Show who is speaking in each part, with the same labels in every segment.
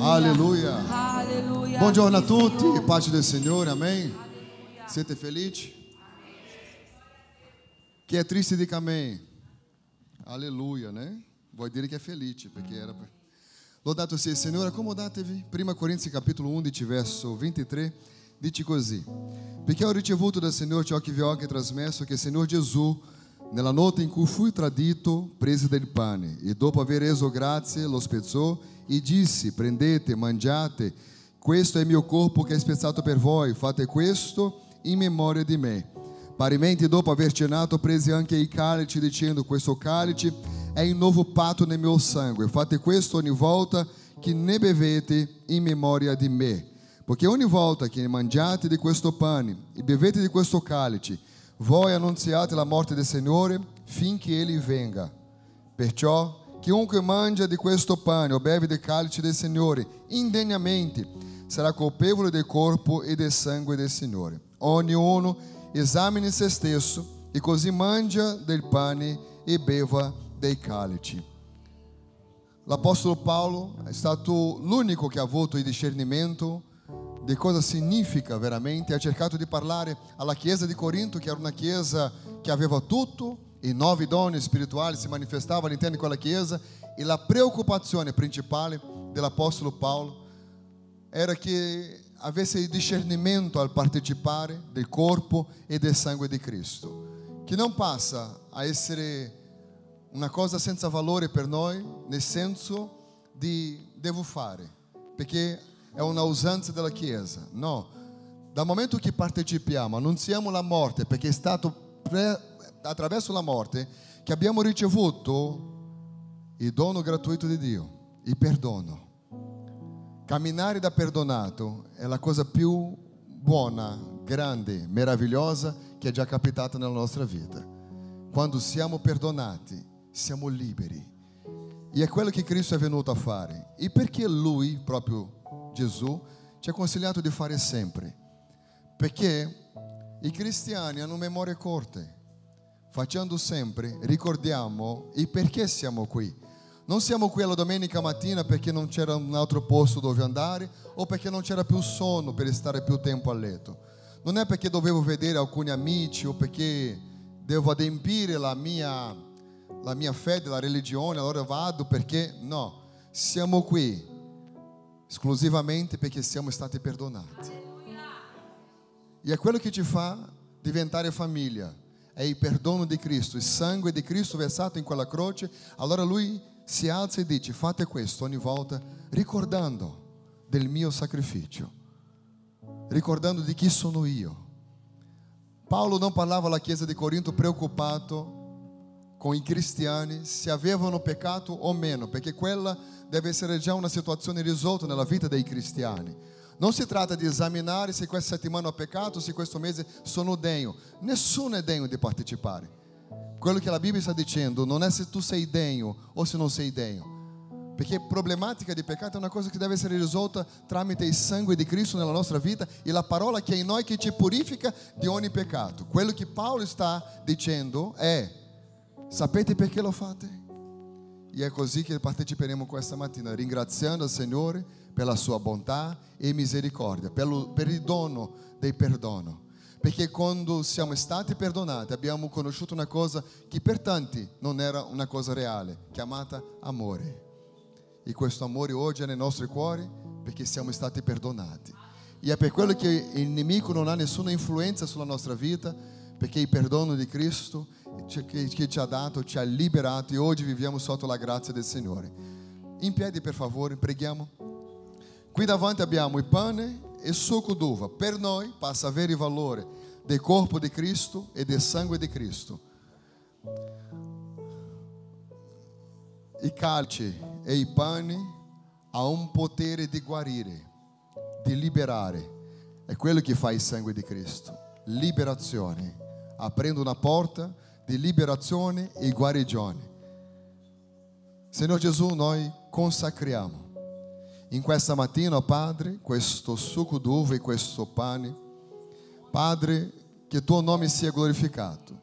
Speaker 1: Alleluia.
Speaker 2: Alleluia.
Speaker 1: Buongiorno a
Speaker 2: Sì,
Speaker 1: tutti,
Speaker 2: Signore.
Speaker 1: pace del Signore, amém? Siete felici? Chi è triste dica amém. Alleluia, né? Vuol dire che è felice, perché era... per- Lodato sia il Signore, accomodatevi. 1 Corinzi capitolo 11, verso 23, dice così. Perché ho ricevuto dal Signore ciò che vi ho anche trasmesso, che il Signore Gesù, nella notte in cui fui tradito, prese del pane e dopo aver reso grazie lo spezzò e disse, prendete, mangiate, questo è il mio corpo che è spezzato per voi, fate questo in memoria di me. Parimenti, dopo aver cenato, prese anche il calice, dicendo: Questo calice è il nuovo patto nel mio sangue. Fate questo ogni volta che ne bevete in memoria di me. Perché ogni volta che mangiate di questo pane e bevete di questo calice, voi annunziate la morte del Signore finché Egli venga. Perciò, chiunque mangia di questo pane o beve del calice del Signore indegnamente sarà colpevole del corpo e del sangue del Signore. Ognuno esamine se stesso e così mangia del pane e beva dei calici. L'Apostolo Paolo è stato l'unico che ha avuto il discernimento di cosa significa veramente, ha cercato di parlare alla Chiesa di Corinto, che era una Chiesa che aveva tutto, e nove doni spirituali si manifestavano all'interno di quella Chiesa, e la preoccupazione principale dell'Apostolo Paolo era che avesse il discernimento al partecipare del corpo e del sangue di Cristo, che non passa a essere una cosa senza valore per noi, nel senso di devo fare, perché è una usanza della Chiesa. No, dal momento che partecipiamo, annunziamo la morte, perché è stato pre- attraverso la morte che abbiamo ricevuto il dono gratuito di Dio, il perdono. Camminare da perdonato è la cosa più buona, grande, meravigliosa che è già capitata nella nostra vita. Quando siamo perdonati, siamo liberi. E è quello che Cristo è venuto a fare. E perché Lui, proprio Gesù, ci ha consigliato di fare sempre? Perché i cristiani hanno memorie corte. Facendo sempre, ricordiamo il perché siamo qui. Non siamo qui la domenica mattina perché non c'era un altro posto dove andare o perché non c'era più sonno per stare più tempo a letto. Non è perché dovevo vedere alcuni amici o perché devo adempiere la mia, la mia fede, la religione, allora vado perché no. Siamo qui esclusivamente perché siamo stati perdonati. E quello che ci fa diventare famiglia. È il perdono di Cristo, il sangue di Cristo versato in quella croce. Allora lui si alza e dice: Fate questo ogni volta, ricordando del mio sacrificio, ricordando di chi sono io. Paolo non parlava alla Chiesa di Corinto preoccupato con i cristiani se avevano peccato o meno, perché quella deve essere già una situazione risolta nella vita dei cristiani. Non si tratta di esaminare se questa settimana ho peccato, se questo mese sono degno. Nessuno è degno di partecipare. Quello che la Bibbia sta dicendo non è se tu sei degno o se non sei degno. Perché problematica di peccato è una cosa che deve essere risolta tramite il sangue di Cristo nella nostra vita e la parola che è in noi che ci purifica di ogni peccato. Quello che Paolo sta dicendo è, sapete perché lo fate? E è così che parteciperemo questa mattina, ringraziando il Signore per la sua bontà e misericordia, per, lo- per il dono del perdono. Perché quando siamo stati perdonati abbiamo conosciuto una cosa che per tanti non era una cosa reale, chiamata amore. E questo amore oggi è nei nostri cuori perché siamo stati perdonati. E è per quello che il nemico non ha nessuna influenza sulla nostra vita, perché il perdono di Cristo che, ci ha dato ci ha liberato e oggi viviamo sotto la grazia del Signore. In piedi, per favore, preghiamo. Qui davanti abbiamo il pane e il succo d'uva. Per noi passa a avere il valore del corpo di Cristo e del sangue di Cristo. Il calce e il pane ha un potere di guarire, di liberare. È quello che fa il sangue di Cristo. Liberazione. Aprendo una porta di liberazione e guarigione. Signor Gesù, noi consacriamo in questa mattina, Padre, questo succo d'uva e questo pane. Padre, che tuo nome sia glorificato.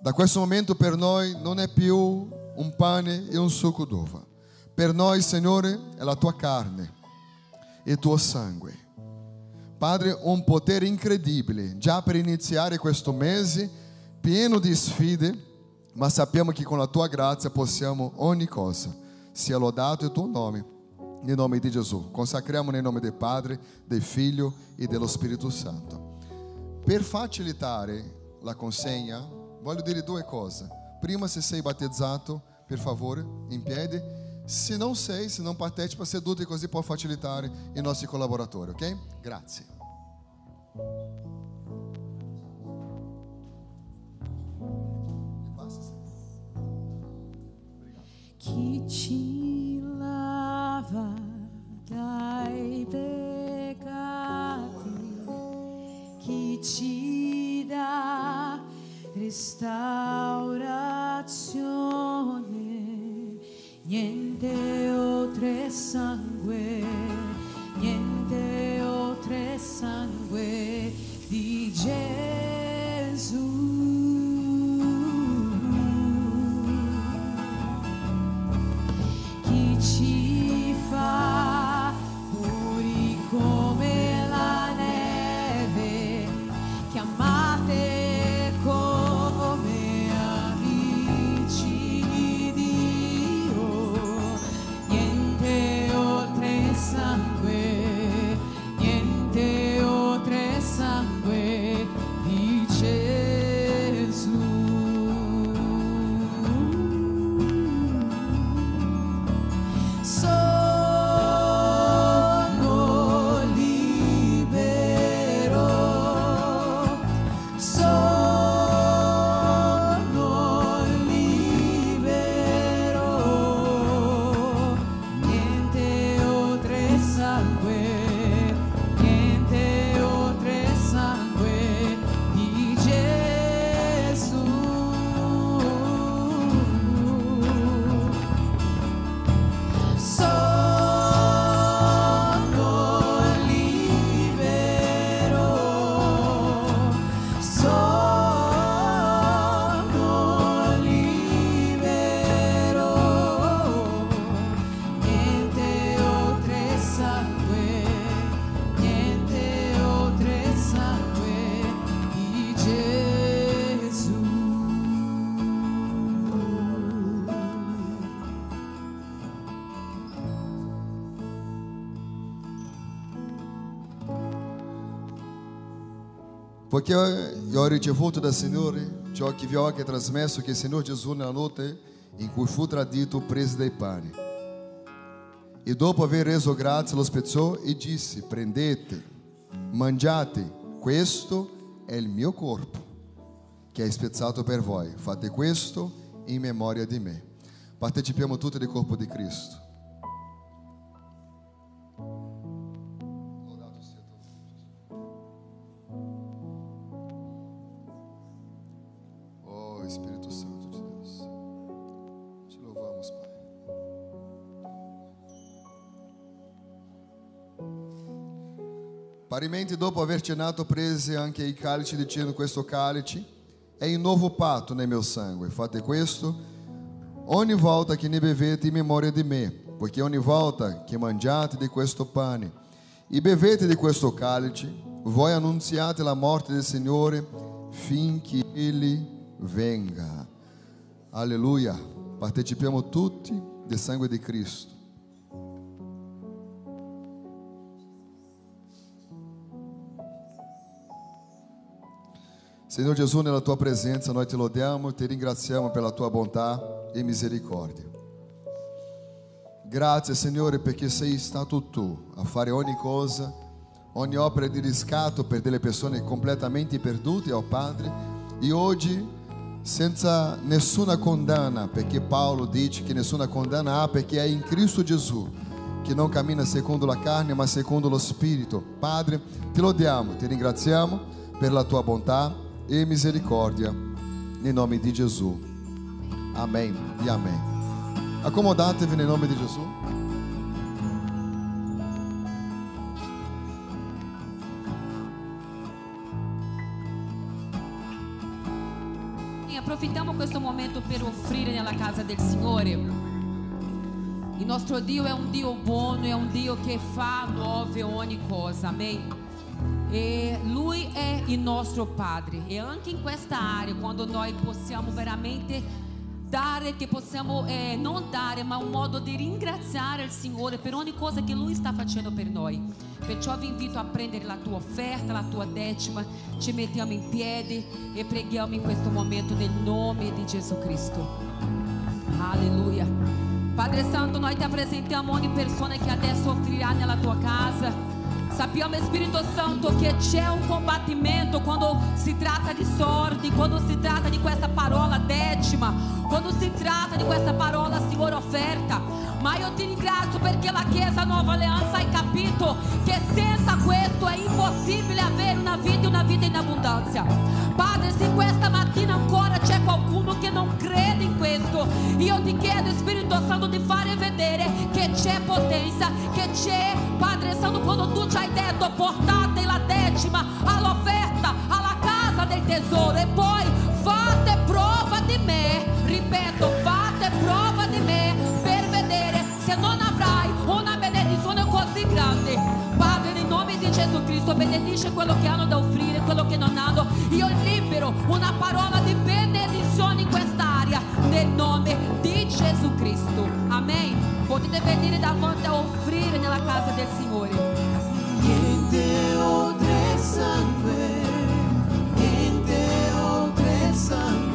Speaker 1: Da questo momento per noi non è più un pane e un succo d'uva. Per noi, Signore, è la tua carne e il tuo sangue. Padre, un potere incredibile già per iniziare questo mese pieno di sfide, ma sappiamo che con la tua grazia possiamo ogni cosa. Sia lodato il tuo nome, nel nome di Gesù. Consacriamo nel nome del Padre, del Figlio e dello Spirito Santo. Per facilitare la consegna, voglio dire due cose. Prima, se sei battezzato, per favore, in piedi. Se non sei, se non partecipa, seduti così può facilitare i nostri collaboratori, ok? Grazie.
Speaker 3: Chi ci lava dai peccati, chi ci dà restaurazione, niente oltre sangue,
Speaker 1: Porque io ho ricevuto dal Signore ciò che vi ho anche trasmesso che il Signore Gesù nella notte in cui fu tradito prese dei pani. E dopo aver reso grazie lo spezzò e disse, prendete, mangiate, questo è il mio corpo che è spezzato per voi. Fate questo in memoria di me. Partecipiamo tutti del corpo di Cristo. Parimenti, dopo aver cenato, prese anche i calici, dicendo: Questo calice è il nuovo patto nel mio sangue. Fate questo ogni volta che ne bevete in memoria di me, poiché ogni volta che mangiate di questo pane e bevete di questo calice, voi annunziate la morte del Signore finché Egli venga. Alleluia. Partecipiamo tutti del sangue di Cristo. Senhor Jesus, nella tua presenza noi ti lodiamo e ti ringraziamo per la tua bontà e misericordia. Grazie Signore perché sei stato tu a fare ogni cosa, ogni opera di riscatto per delle persone completamente perdute, oh Padre, e oggi senza nessuna condanna, perché Paolo dice che nessuna condanna há perché è in Cristo Gesù che non cammina secondo la carne ma secondo lo Spirito. Padre, ti lodiamo, ti ringraziamo per la tua bontà e misericordia, nel nome di Gesù. Amém e amém. Acomodatevi nel nome di Gesù.
Speaker 2: E approfittiamo questo momento per offrire nella casa del Signore Il nostro Dio è un Dio buono, è un Dio che fa nuove ogni cosa, amém? E Lui è il nostro Padre e anche in questa area, quando noi possiamo veramente dare, che possiamo eh, non dare, ma un modo di ringraziare il Signore per ogni cosa che Lui sta facendo per noi. Perciò vi invito a prendere la tua offerta, la tua decima, ci mettiamo in piedi e preghiamo in questo momento nel nome di Gesù Cristo. Alleluia. Padre Santo, noi ti apresentiamo ogni persona che adesso offrirà nella tua casa. Sappiamo, Spirito Santo, che c'è un combattimento quando si tratta di sordi, quando si tratta di questa parola decima, quando si tratta di questa parola, Signore, offerta. Ma io ti ringrazio perché la Chiesa Nuova Alleanza hai capito che senza questo è impossibile avere una vita e una vita in abbondanza. Padre, se questa mattina ancora c'è qualcuno che non crede in questo, io ti chiedo, Spirito Santo, di fare vedere che c'è potenza, che c'è, Padre Santo, quando tu ci hai detto portate la decima all'offerta, alla casa del tesoro e poi fate prova di me, ripeto, così grande. Padre, nel nome di Gesù Cristo, benedice quello che hanno da offrire, quello che non hanno. Io libero una parola di benedizione in quest'area, nel nome di Gesù Cristo. Amen. Potete venire davanti a offrire nella casa del Signore.
Speaker 3: Niente oltre sangue, niente oltre sangue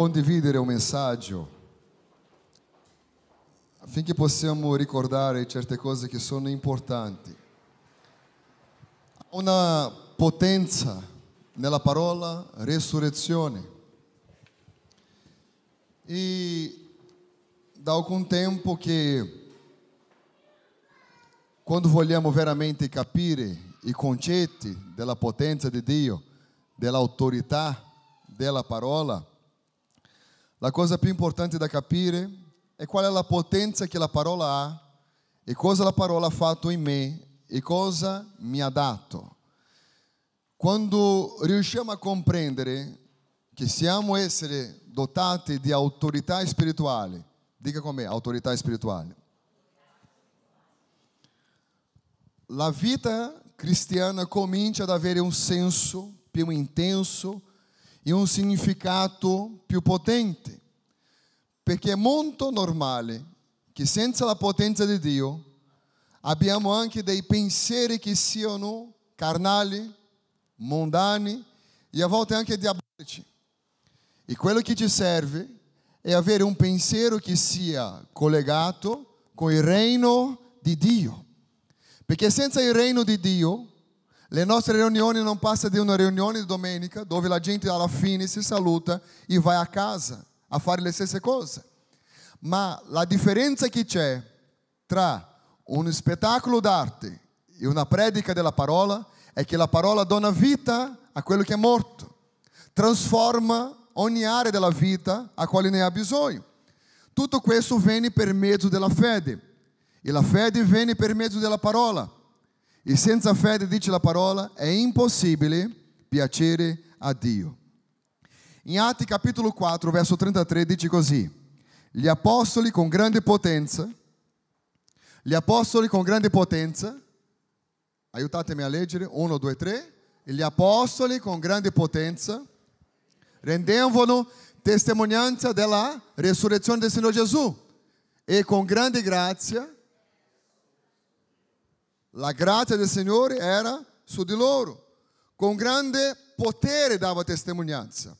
Speaker 1: condividere un messaggio affinché possiamo ricordare certe cose che sono importanti. Una potenza nella parola resurrezione. E da algum tempo che quando vogliamo veramente capire i concetti della potenza di Dio, dell'autorità della parola, la cosa più importante da capire è qual è la potenza che la parola ha e cosa la parola ha fatto in me e cosa mi ha dato. Quando riusciamo a comprendere che siamo esseri dotati di autorità spirituale, dica con me, autorità spirituale. La vita cristiana comincia ad avere un senso più intenso e un significato più potente, perché è molto normale che senza la potenza di Dio abbiamo anche dei pensieri che siano carnali, mondani e a volte anche diabolici. E quello che ti serve è avere un pensiero che sia collegato con il reino di Dio. Perché senza il reino di Dio, le nostre riunioni non passano di una riunione di domenica dove la gente alla fine si saluta e va a casa a fare le stesse cose. Ma la differenza che c'è tra un spettacolo d'arte e una predica della parola è che la parola dona vita a quello che è morto, trasforma ogni area della vita a quale ne ha bisogno. Tutto questo viene per mezzo della fede. E la fede viene per mezzo della parola. E senza fede, dice la parola, è impossibile piacere a Dio. In Atti capitolo 4, verso 33 dice così: Gli apostoli con grande potenza, gli apostoli con grande potenza, aiutatemi a leggere, 1, 2, 3, gli apostoli con grande potenza rendevano testimonianza della resurrezione del Signore Gesù e con grande grazia la grazia del Signore era su di loro, con grande potere dava testimonianza.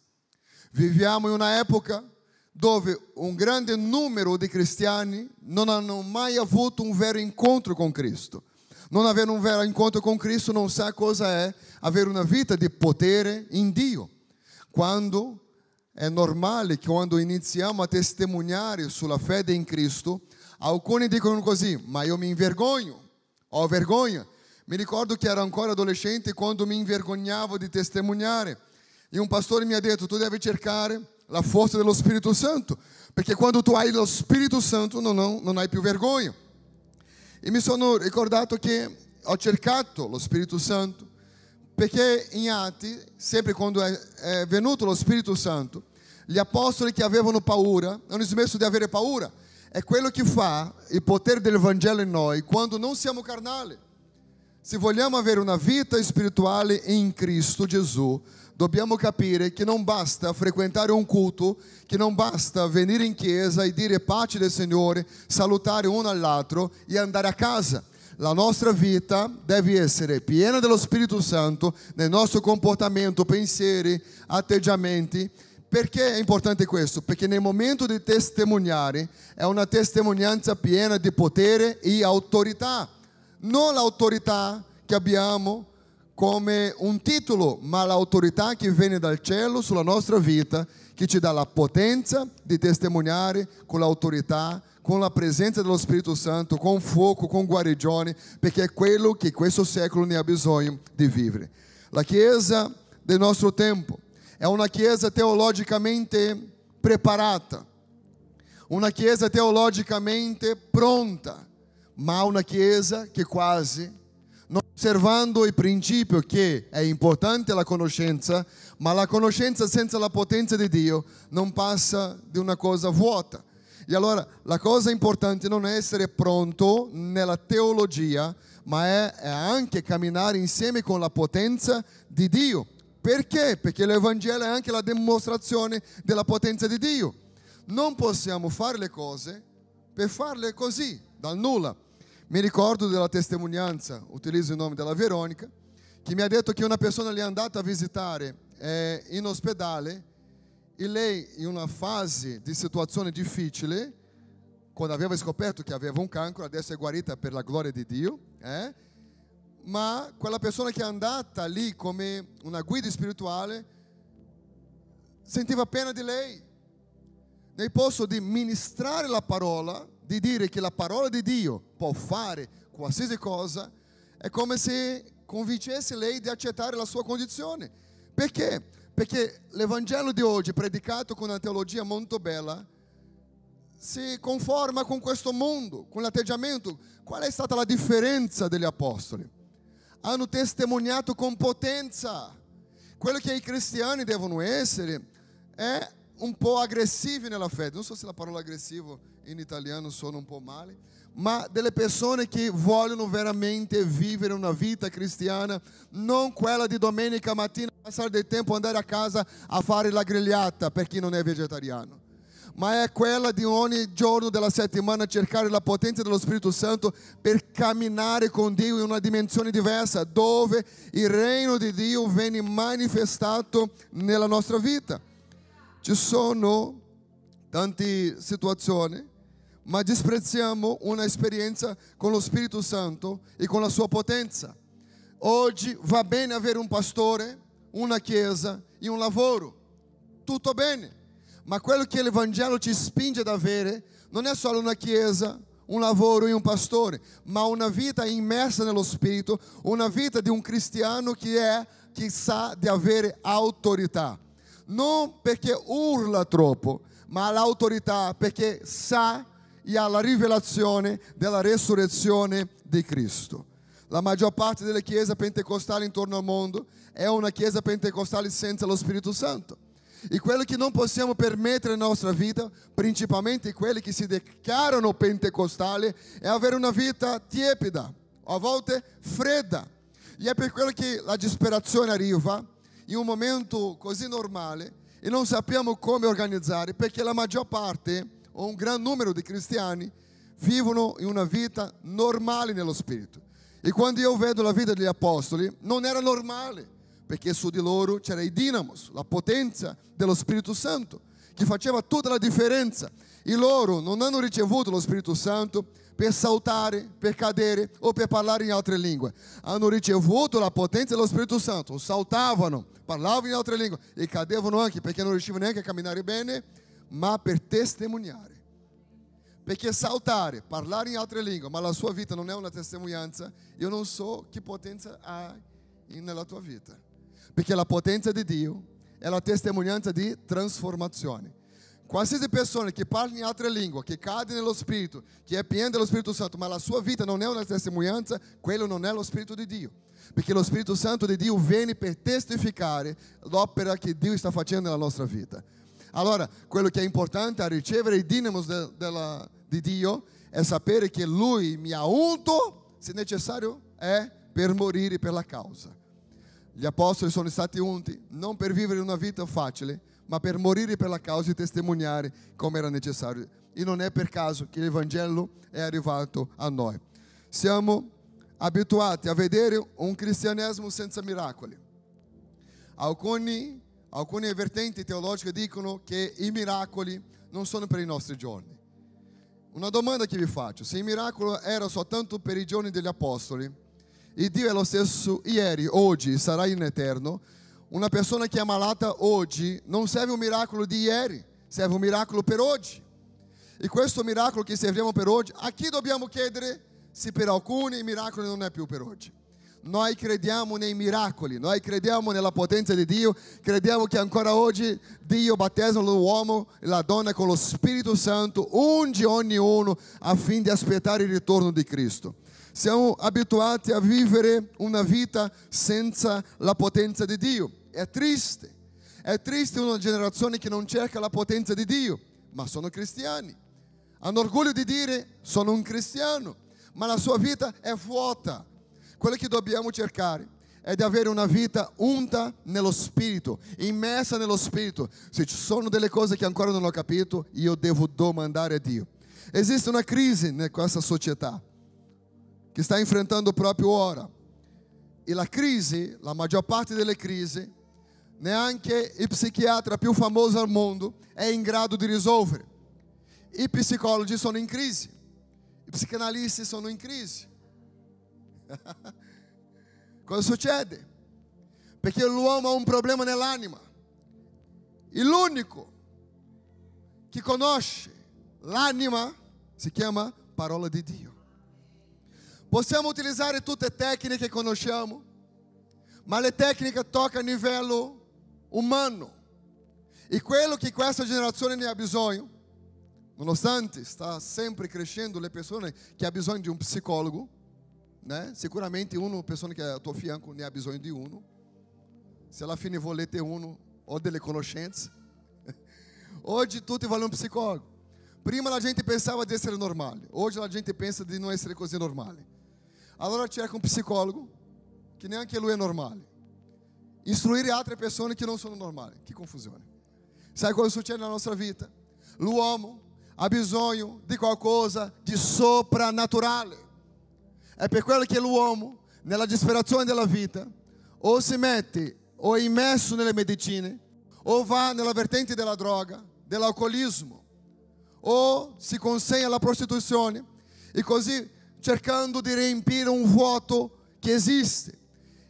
Speaker 1: Viviamo in una epoca dove un grande numero di cristiani non hanno mai avuto un vero incontro con Cristo. Non avere un vero incontro con Cristo non sa cosa è avere una vita di potere in Dio. Quando è normale che quando iniziamo a testimoniare sulla fede in Cristo, alcuni dicono così, ma io mi invergogno, ho vergogna. Mi ricordo che ero ancora adolescente quando mi invergognavo di testimoniare. E un pastore mi ha detto, tu devi cercare la forza dello Spirito Santo, perché quando tu hai lo Spirito Santo non, non, non hai più vergogna. E mi sono ricordato che ho cercato lo Spirito Santo, perché in Atti, sempre quando è, è venuto lo Spirito Santo, gli apostoli che avevano paura hanno smesso di avere paura. È quello che fa il potere del Vangelo in noi quando non siamo carnali. Se vogliamo avere una vita spirituale in Cristo Gesù, dobbiamo capire che non basta frequentare un culto, che non basta venire in chiesa e dire pace del Signore, salutare uno all'altro e andare a casa. La nostra vita deve essere piena dello Spirito Santo nel nostro comportamento, pensieri, atteggiamenti. Perché è importante questo? Perché nel momento di testimoniare è una testimonianza piena di potere e autorità. Non l'autorità che abbiamo come un titolo, ma l'autorità che viene dal cielo sulla nostra vita, che ci dà la potenza di testimoniare con l'autorità, con la presenza dello Spirito Santo, con fuoco, con guarigione, perché è quello che questo secolo ne ha bisogno di vivere. La Chiesa del nostro tempo è una Chiesa teologicamente preparata, una Chiesa teologicamente pronta, ma una Chiesa che quasi non osservando il principio che è importante la conoscenza, ma la conoscenza senza la potenza di Dio non passa di una cosa vuota. E allora la cosa importante non è essere pronto nella teologia, ma è, è anche camminare insieme con la potenza di Dio. Perché? Perché l'Evangelo è anche la dimostrazione della potenza di Dio. Non possiamo fare le cose per farle così, dal nulla. Mi ricordo della testimonianza, utilizzo il nome della Veronica, che mi ha detto che una persona le è andata a visitare eh, in ospedale e lei in una fase di situazione difficile, quando aveva scoperto che aveva un cancro, adesso è guarita per la gloria di Dio, eh? Ma quella persona che è andata lì come una guida spirituale sentiva pena di lei. Nel posto di ministrare la parola, di dire che la parola di Dio può fare qualsiasi cosa, è come se convincesse lei di accettare la sua condizione. Perché? Perché l'Evangelo di oggi, predicato con una teologia molto bella, si conforma con questo mondo, con l'atteggiamento. Qual è stata la differenza degli apostoli? Hanno testimoniato con potenza. Quello che i cristiani devono essere è un po' aggressivi nella fede. Non so se la parola aggressivo in italiano suona un po' male, ma delle persone che vogliono veramente vivere una vita cristiana, non quella di domenica mattina passare del tempo andare a casa a fare la grigliata per chi non è vegetariano ma è quella di ogni giorno della settimana cercare la potenza dello Spirito Santo per camminare con Dio in una dimensione diversa, dove il regno di Dio viene manifestato nella nostra vita. Ci sono tante situazioni, ma disprezziamo una esperienza con lo Spirito Santo e con la sua potenza. Oggi va bene avere un pastore, una chiesa e un lavoro, tutto bene, ma quello che l'Evangelo ci spinge ad avere non è solo una chiesa, un lavoro e un pastore, ma una vita immersa nello Spirito, una vita di un cristiano che è, che sa di avere autorità. Non perché urla troppo, ma l'autorità perché sa e ha la rivelazione della resurrezione di Cristo. La maggior parte delle chiese pentecostali intorno al mondo è una chiesa pentecostale senza lo Spirito Santo. E quello che non possiamo permettere nella nostra vita, principalmente quelli che si dichiarano pentecostali, è avere una vita tiepida, a volte fredda. E è per quello che la disperazione arriva in un momento così normale e non sappiamo come organizzare, perché la maggior parte, o un gran numero di cristiani, vivono in una vita normale nello Spirito. E quando io vedo la vita degli apostoli, non era normale, perché su di loro c'era il dinamos, la potenza dello Spirito Santo, che faceva tutta la differenza. E loro non hanno ricevuto lo Spirito Santo per saltare, per cadere o per parlare in altre lingue. Hanno ricevuto la potenza dello Spirito Santo, saltavano, parlavano in altre lingue e cadevano anche perché non riuscivano neanche a camminare bene, ma per testimoniare. Perché saltare, parlare in altre lingue, ma la sua vita non è una testimonianza, io non so che potenza hai nella tua vita. Perché la potenza di Dio è la testimonianza di trasformazione. Qualsiasi persona che parla in altre lingue, che cade nello Spirito, che è piena dello Spirito Santo, ma la sua vita non è una testimonianza, quello non è lo Spirito di Dio. Perché lo Spirito Santo di Dio viene per testificare l'opera che Dio sta facendo nella nostra vita. Allora, quello che è importante a ricevere i dinamos de, della, di Dio è sapere che Lui mi ha unto, se necessario, è per morire per la causa. Gli apostoli sono stati unti non per vivere una vita facile, ma per morire per la causa e testimoniare come era necessario. E non è per caso che il Vangelo è arrivato a noi. Siamo abituati a vedere un cristianesimo senza miracoli. Alcuni, alcune vertenti teologiche dicono che i miracoli non sono per i nostri giorni. Una domanda che vi faccio: se il miracolo era soltanto per i giorni degli apostoli, e Dio è lo stesso ieri, oggi, sarà in eterno, una persona che è malata oggi non serve un miracolo di ieri, serve un miracolo per oggi. E questo miracolo che serviamo per oggi, a chi dobbiamo chiedere se per alcuni il miracolo non è più per oggi? Noi crediamo nei miracoli, noi crediamo nella potenza di Dio, crediamo che ancora oggi Dio battezza l'uomo e la donna con lo Spirito Santo, unge ognuno affinché di aspettare il ritorno di Cristo. Siamo abituati a vivere una vita senza la potenza di Dio. È triste. È triste una generazione che non cerca la potenza di Dio, ma sono cristiani. Hanno orgoglio di dire sono un cristiano, ma la sua vita è vuota. Quello che dobbiamo cercare è di avere una vita unta nello spirito, immersa nello spirito. Se ci sono delle cose che ancora non ho capito, io devo domandare a Dio. Esiste una crisi in questa società che sta enfrentando proprio ora. E la crisi, la maggior parte delle crisi, neanche il psichiatra più famoso al mondo è in grado di risolvere. I psicologi sono in crisi, i psicanalisti sono in crisi. Cosa succede? Perché l'uomo ha un problema nell'anima. E l'unico che conosce l'anima si chiama parola di Dio. Possiamo utilizzare tutte le tecniche che conosciamo, ma le tecniche toccano a livello umano. E quello che questa generazione ne ha bisogno, nonostante sta sempre crescendo le persone che hanno bisogno di un psicologo, né? sicuramente una persona che è al tuo fianco ne ha bisogno di uno. Se alla fine vuole ter uno o delle conoscenze. Oggi tutti vogliono un psicologo. Prima la gente pensava di essere normale, oggi la gente pensa di non essere così normale. Allora cerca un psicologo che neanche lui è normale. Istruire altre persone che non sono normali. Che confusione. Sai cosa succede nella nostra vita? L'uomo ha bisogno di qualcosa di soprannaturale. È per quello che l'uomo, nella disperazione della vita, o si mette o è immerso nelle medicine, o va nella vertente della droga, dell'alcolismo, o si consegna alla prostituzione e così cercando di riempire un vuoto che esiste.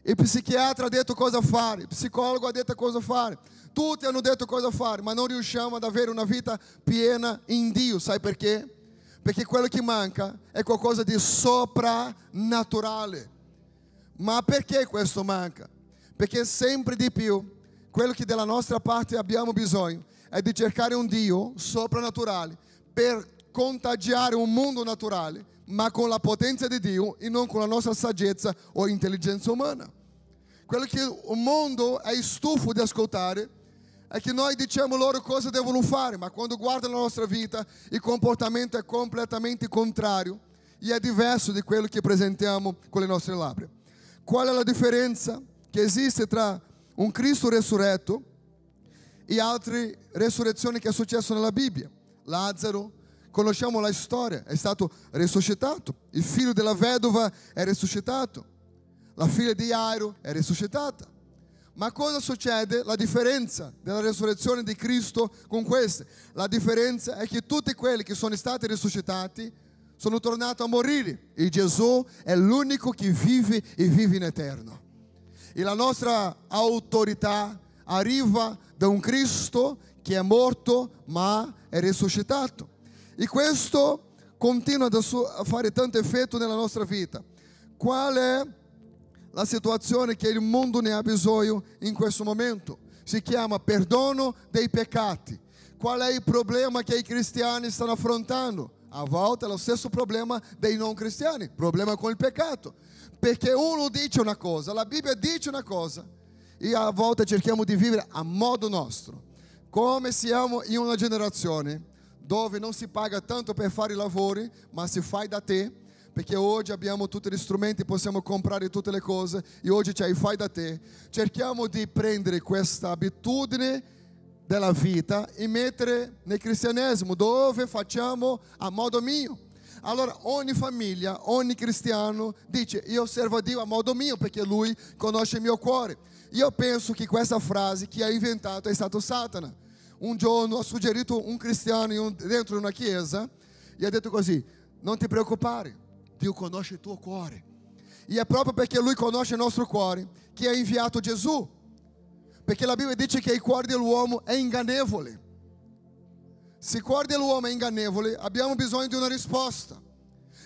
Speaker 1: Il psichiatra ha detto cosa fare, il psicologo ha detto cosa fare, tutti hanno detto cosa fare, ma non riusciamo ad avere una vita piena in Dio. Sai perché? Perché quello che manca è qualcosa di soprannaturale. Ma perché questo manca? Perché sempre di più quello che della nostra parte abbiamo bisogno è di cercare un Dio soprannaturale per contagiare un mondo naturale ma con la potenza di Dio e non con la nostra saggezza o intelligenza umana. Quello che il mondo è stufo di ascoltare è che noi diciamo loro cosa devono fare, ma quando guardano la nostra vita il comportamento è completamente contrario e è diverso di quello che presentiamo con le nostre labbra. Qual è la differenza che esiste tra un Cristo resurretto e altre resurrezioni che è successo nella Bibbia? Lazzaro, Conosciamo la storia, è stato risuscitato. Il figlio della vedova è risuscitato. La figlia di Jairo è risuscitata. Ma cosa succede? La differenza della resurrezione di Cristo con queste. La differenza è che tutti quelli che sono stati risuscitati sono tornati a morire e Gesù è l'unico che vive e vive in eterno. E la nostra autorità arriva da un Cristo che è morto ma è risuscitato. E questo continua a fare tanto effetto nella nostra vita. Qual è la situazione che il mondo ne ha bisogno in questo momento? Si chiama perdono dei peccati. Qual è il problema che i cristiani stanno affrontando? A volte è lo stesso problema dei non cristiani, problema con il peccato. Perché uno dice una cosa, la Bibbia dice una cosa, e a volte cerchiamo di vivere a modo nostro. Come siamo in una generazione dove non si paga tanto per fare i lavori, ma si fa da te, perché oggi abbiamo tutti gli strumenti, possiamo comprare tutte le cose e oggi c'è il fai da te. Cerchiamo di prendere questa abitudine della vita e mettere nel cristianesimo dove facciamo a modo mio. Allora ogni famiglia, ogni cristiano dice io servo a Dio a modo mio perché Lui conosce il mio cuore. Io penso che questa frase chi ha inventato è stato Satana. Un giorno ha suggerito un cristiano dentro una chiesa e ha detto così, non ti preoccupare, Dio conosce il tuo cuore. E è proprio perché Lui conosce il nostro cuore che ha inviato Gesù. Perché la Bibbia dice che il cuore dell'uomo è ingannevole. Se il cuore dell'uomo è ingannevole, abbiamo bisogno di una risposta.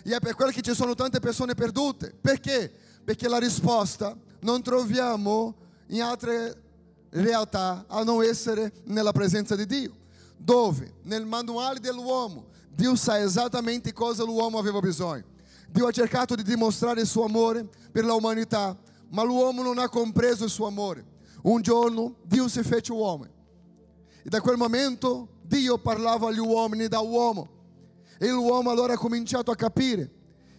Speaker 1: E è per quello che ci sono tante persone perdute. Perché? Perché la risposta non troviamo in altre realtà a non essere nella presenza di Dio. Dove? Nel manuale dell'uomo, Dio sa esattamente cosa l'uomo aveva bisogno. Dio ha cercato di dimostrare il suo amore per l'umanità, ma l'uomo non ha compreso il suo amore. Un giorno Dio si fece uomo e da quel momento Dio parlava agli uomini da uomo e l'uomo allora ha cominciato a capire.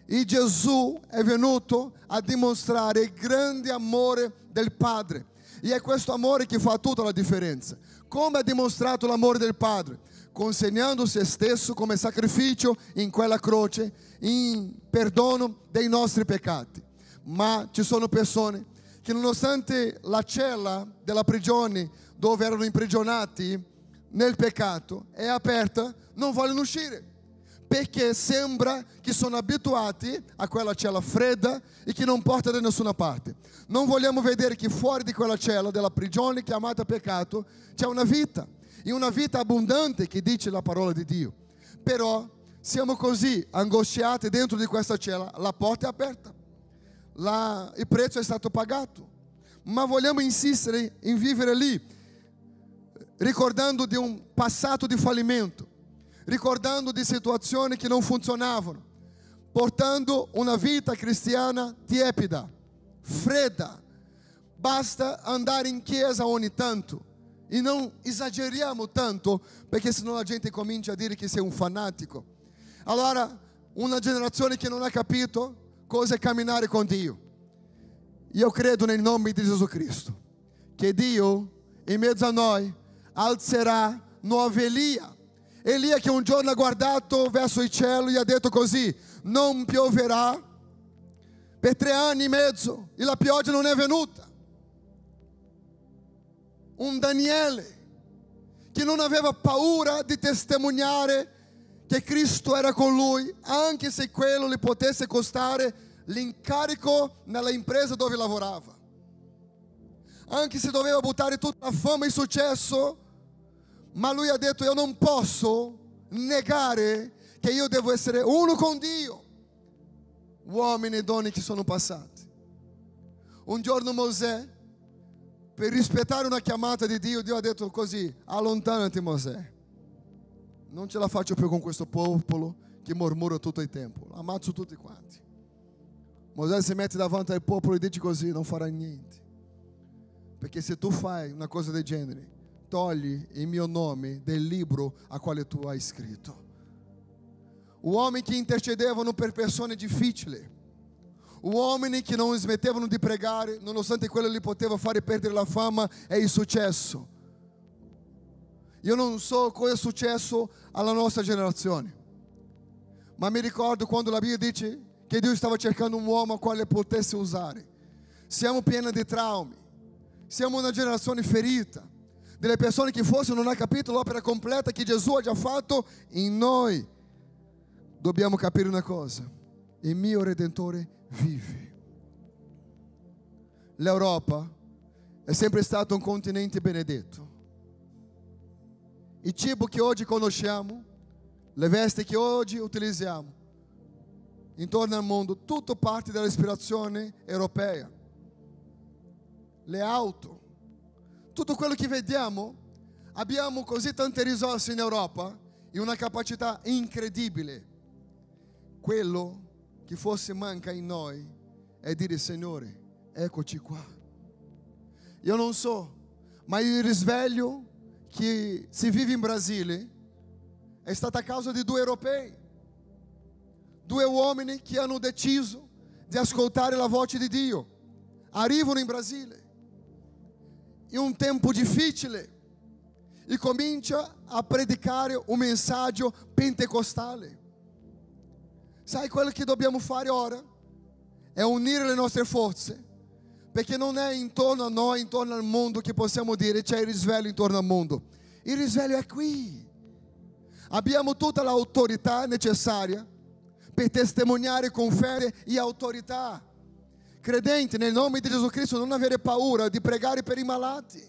Speaker 1: E Gesù è venuto a dimostrare il grande amore del Padre. E è questo amore che fa tutta la differenza. Come ha dimostrato l'amore del Padre? Consegnando se stesso come sacrificio in quella croce in perdono dei nostri peccati. Ma ci sono persone che nonostante la cella della prigione dove erano imprigionati nel peccato è aperta, non vogliono uscire. Perché sembra che sono abituati a quella cella fredda e che non porta da nessuna parte. Non vogliamo vedere che fuori di quella cella della prigione chiamata peccato c'è una vita e una vita abbondante che dice la parola di Dio. Però siamo così angosciati dentro di questa cella, la porta è aperta, la, il prezzo è stato pagato, ma vogliamo insistere in vivere lì, ricordando di un passato di fallimento, ricordando di situazioni che non funzionavano, portando una vita cristiana tiepida, fredda. Basta andare in chiesa ogni tanto e non esageriamo tanto, perché senão la gente comincia a dire che sei un fanatico. Allora, una generazione che non ha capito cosa è camminare con Dio. Io credo nel nome di Gesù Cristo, che Dio in mezzo a noi alzerà nuova Elia. Elia che un giorno ha guardato verso il cielo e ha detto così, non pioverà per tre anni e mezzo e la pioggia non è venuta un Daniele che non aveva paura di testimoniare che Cristo era con lui, anche se quello gli potesse costare l'incarico nella impresa dove lavorava. Anche se doveva buttare tutta la fama e il successo, ma lui ha detto io non posso negare che io devo essere uno con Dio. Uomini e donne che sono passati. Un giorno Mosè per rispettare una chiamata di Dio, Dio ha detto così, allontanati Mosè. Non ce la faccio più con questo popolo che mormora tutto il tempo. Ammazzo tutti quanti. Mosè si mette davanti al popolo e dice così, non farà niente. Perché se tu fai una cosa del genere, togli il mio nome del libro a quale tu hai scritto. Uomini che intercedevano per persone difficili uomini che non smettevano di pregare, nonostante quello li poteva fare perdere la fama e il successo. Io non so cosa è successo alla nostra generazione, ma mi ricordo quando la Bibbia dice che Dio stava cercando un uomo a quale potesse usare. Siamo pieni di traumi, Siamo una generazione ferita, delle persone che forse non hanno capito l'opera completa che Gesù ha già fatto in noi. Dobbiamo capire una cosa, il mio Redentore vive. L'Europa è sempre stato un continente benedetto. Il cibo che oggi conosciamo, le vesti che oggi utilizziamo, intorno al mondo, tutto parte dall'ispirazione europea. Le auto, tutto quello che vediamo, abbiamo così tante risorse in Europa e una capacità incredibile. Quello che forse manca in noi è dire Signore, eccoci qua. Io non so, ma il risveglio che si vive in Brasile è stato a causa di due europei, due uomini che hanno deciso di ascoltare la voce di Dio. Arrivano in Brasile in un tempo difficile e comincia a predicare un messaggio pentecostale. Sai quello che dobbiamo fare ora? È unire le nostre forze, perché non è intorno a noi, intorno al mondo che possiamo dire c'è il risveglio intorno al mondo. Il risveglio è qui. Abbiamo tutta l'autorità necessaria per testimoniare con fede e autorità. Credenti, nel nome di Gesù Cristo, non avere paura di pregare per i malati.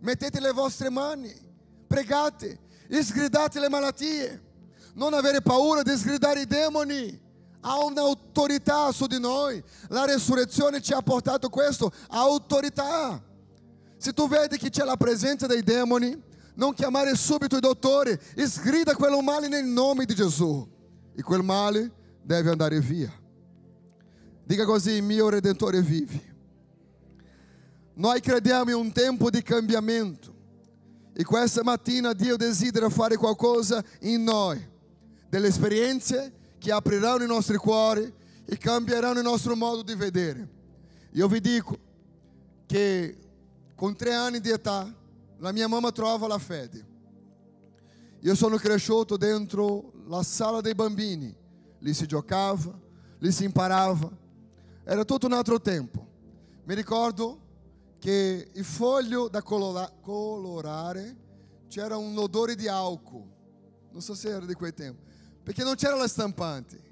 Speaker 1: Mettete le vostre mani, pregate, sgridate le malattie. Non avere paura di sgridare i demoni. Ha un'autorità su di noi. La resurrezione ci ha portato questo, autorità. Se tu vedi che c'è la presenza dei demoni, non chiamare subito i dottori, sgrida quello male nel nome di Gesù. E quel male deve andare via. Dica così, mio Redentore vive. Noi crediamo in un tempo di cambiamento. E questa mattina Dio desidera fare qualcosa in noi. Delle esperienze che apriranno i nostri cuori e cambieranno il nostro modo di vedere. Io vi dico che con tre anni di età la mia mamma trova la fede. Io sono cresciuto dentro la sala dei bambini. Lì si giocava, lì si imparava. Era tutto un altro tempo. Mi ricordo che il foglio da colora- colorare c'era un odore di álcool. Non so se era di quel tempo. Perché non c'era la stampante.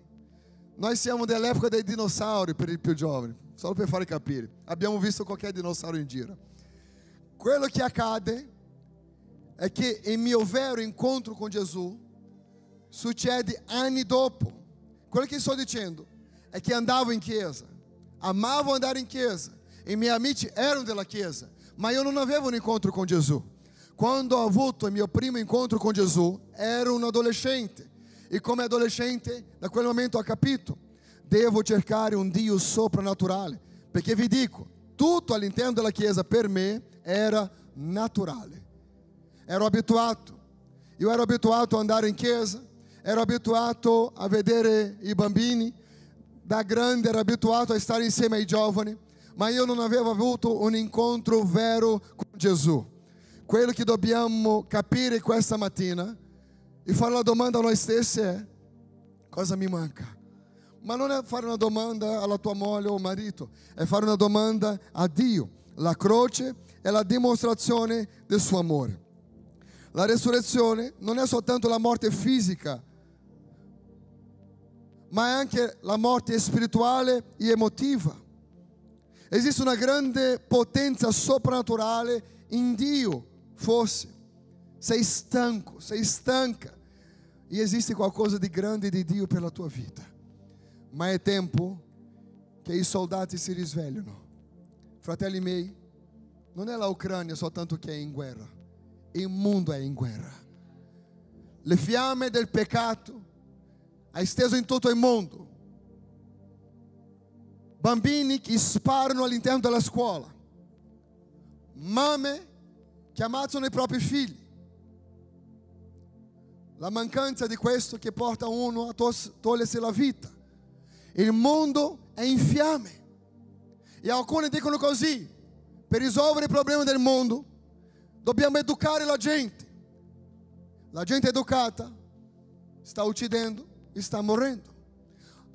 Speaker 1: Noi siamo dell'epoca dei dinosauri per i più giovani, solo per fare capire. Abbiamo visto qualche dinossauro in giro. Quello che accade è che il mio vero incontro con Gesù succede anni dopo. Quello che sto dicendo è che andavo in chiesa, amavo andare in chiesa, e miei amici erano della chiesa, ma io non avevo un incontro con Gesù. Quando ho avuto mio primo incontro con Gesù, ero un adolescente e come adolescente, da momento ho capito, devo cercare un Dio soprannaturale, perché vi dico, tutto all'interno della chiesa per me era naturale. Ero abituato, io ero abituato ad andare in chiesa, ero abituato a vedere i bambini, da grande ero abituato a stare insieme ai giovani, ma io non avevo avuto un incontro vero con Gesù. Quello che dobbiamo capire questa mattina e fare la domanda a noi stessi è cosa mi manca? Ma non è fare una domanda alla tua moglie o marito, è fare una domanda a Dio. La croce è la dimostrazione del suo amore. La resurrezione non è soltanto la morte fisica, ma è anche la morte spirituale e emotiva. Esiste una grande potenza soprannaturale in Dio, forse. Sei stanco, sei stanca. E esiste qualcosa di grande di Dio per la tua vita. Ma è tempo che i soldati si risvegliano. Fratelli miei, non è la Ucrania soltanto che è in guerra, il mondo è in guerra. Le fiamme del peccato ha esteso in tutto il mondo. Bambini che sparano all'interno della scuola, mamme che ammazzano i propri figli. La mancanza di questo che porta uno a togliersi la vita. Il mondo è in fiamme. E alcuni dicono così, per risolvere i problemi del mondo dobbiamo educare la gente. La gente educata sta uccidendo sta morendo.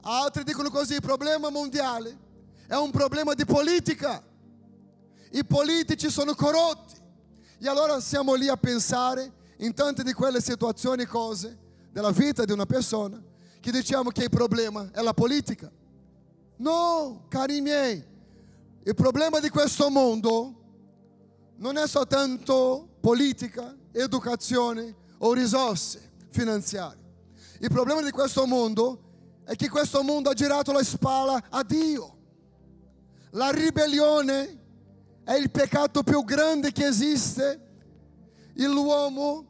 Speaker 1: Altri dicono così, il problema mondiale è un problema di politica. i politici sono corrotti. E allora siamo lì a pensare in tante di quelle situazioni cose della vita di una persona che diciamo che il problema è la politica. No, cari miei, il problema di questo mondo non è soltanto politica, educazione o risorse finanziarie. Il problema di questo mondo è che questo mondo ha girato la spalla a Dio. La ribellione è il peccato più grande che esiste. E l'uomo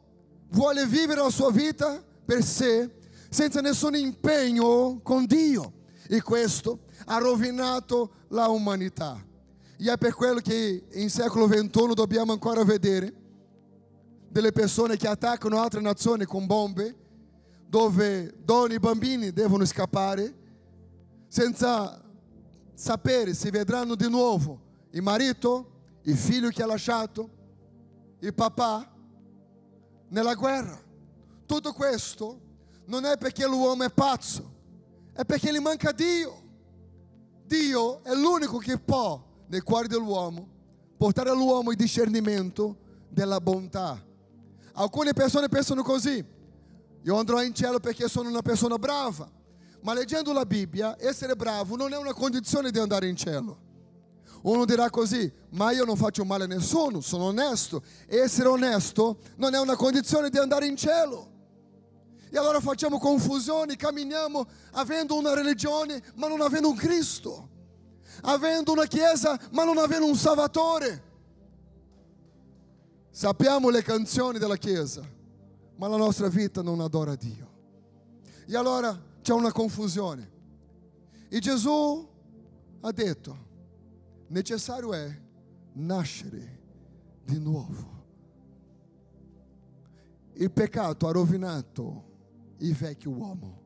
Speaker 1: vuole vivere la sua vita per sé senza nessun impegno con Dio. E questo ha rovinato la umanità. E è per quello che in secolo XXI dobbiamo ancora vedere delle persone che attaccano altre nazioni con bombe, dove donne e bambini devono scappare, senza sapere se vedranno di nuovo il marito, il figlio che ha lasciato, il papà nella guerra. Tutto questo non è perché l'uomo è pazzo, è perché gli manca Dio. Dio è l'unico che può, nel cuore dell'uomo, portare all'uomo il discernimento della bontà. Alcune persone pensano così, io andrò in cielo perché sono una persona brava, ma leggendo la Bibbia, essere bravo non è una condizione di andare in cielo. Uno dirà così, ma io non faccio male a nessuno, sono onesto. Essere onesto non è una condizione di andare in cielo. E allora facciamo confusione, camminiamo avendo una religione ma non avendo un Cristo, avendo una chiesa ma non avendo un Salvatore. Sappiamo le canzoni della chiesa, ma la nostra vita non adora Dio. E allora c'è una confusione. E Gesù ha detto, necessario è nascere di nuovo. Il peccato ha rovinato il vecchio uomo.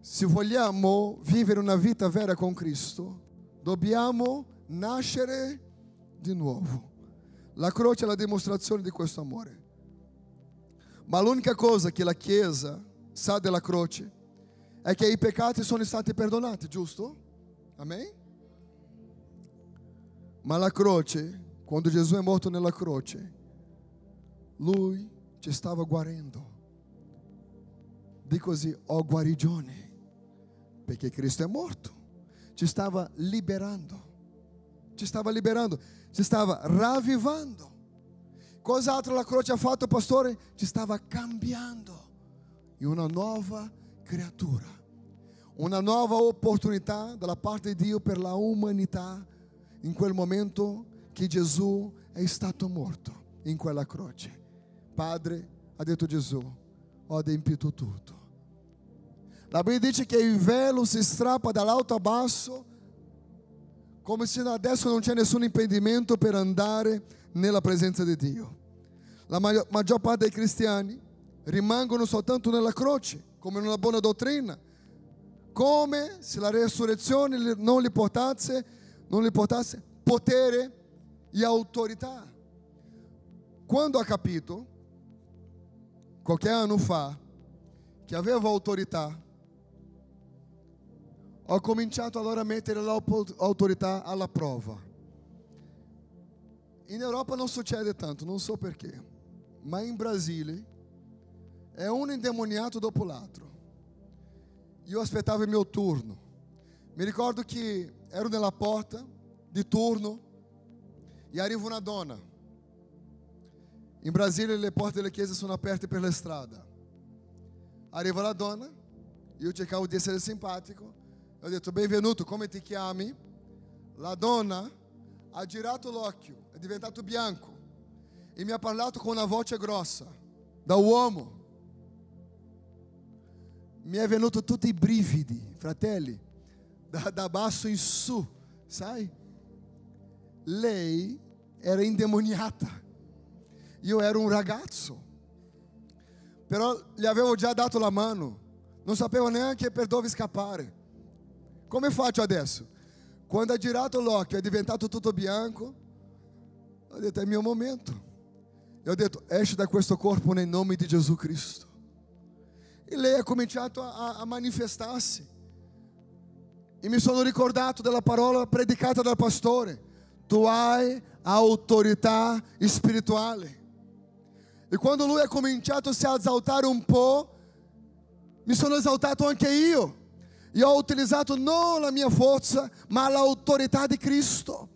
Speaker 1: Se vogliamo vivere una vita vera con Cristo, dobbiamo nascere di nuovo. La croce è la dimostrazione di questo amore. Ma l'unica cosa che la Chiesa sa della croce è che i peccati sono stati perdonati, giusto? Amen? Ma la croce, quando Gesù è morto nella croce, lui ci stava guarendo. Di così ho guarigione, perché Cristo è morto. Ci stava liberando, ci stava liberando, ci stava ravvivando. Cos'altro la croce ha fatto, pastore? Ci stava cambiando in una nuova creatura, una nuova opportunità dalla parte di Dio per la umanità in quel momento che Gesù è stato morto in quella croce. Padre, ha detto Gesù, ho adempiuto tutto. La Bibbia dice che il velo si strappa dall'alto a basso, come se adesso non c'è nessun impedimento per andare nella presenza di Dio. La maggior, parte dei cristiani rimangono soltanto nella croce, come una buona dottrina, come se la resurrezione non li portasse, non li portasse potere e autorità. Quando ha capito, qualche anno fa, che aveva autorità, ho cominciato allora a mettere l'autorità alla prova. In Europa non succede tanto, non so perché, ma in Brasile è uno indemoniato dopo l'altro. Io aspettavo il mio turno. Mi ricordo che ero nella porta di turno e arriva una donna. In Brasile le porte delle chiese sono aperte per la strada. Arriva la donna, io cercavo di essere simpatico, ho detto benvenuto, come ti chiami? La donna ha girato l'occhio, è diventato bianco e mi ha parlato con una voce grossa, da uomo. Mi è venuto tutti i brividi, fratelli, da, da basso in su, sai? Lei era indemoniata, io ero un ragazzo, però gli avevo già dato la mano, non sapevo neanche per dove scappare. Come faccio adesso? Quando ha girato l'occhio è diventato tutto bianco, ho detto è il mio momento. E ho detto esci da questo corpo nel nome di Gesù Cristo. E lei ha cominciato a, a manifestarsi. E mi sono ricordato della parola predicata dal pastore. tu hai autorità spirituale. E quando lui ha cominciato a si esaltare un po', mi sono esaltato anche io. E ho utilizzato non la mia forza, ma l'autorità di Cristo.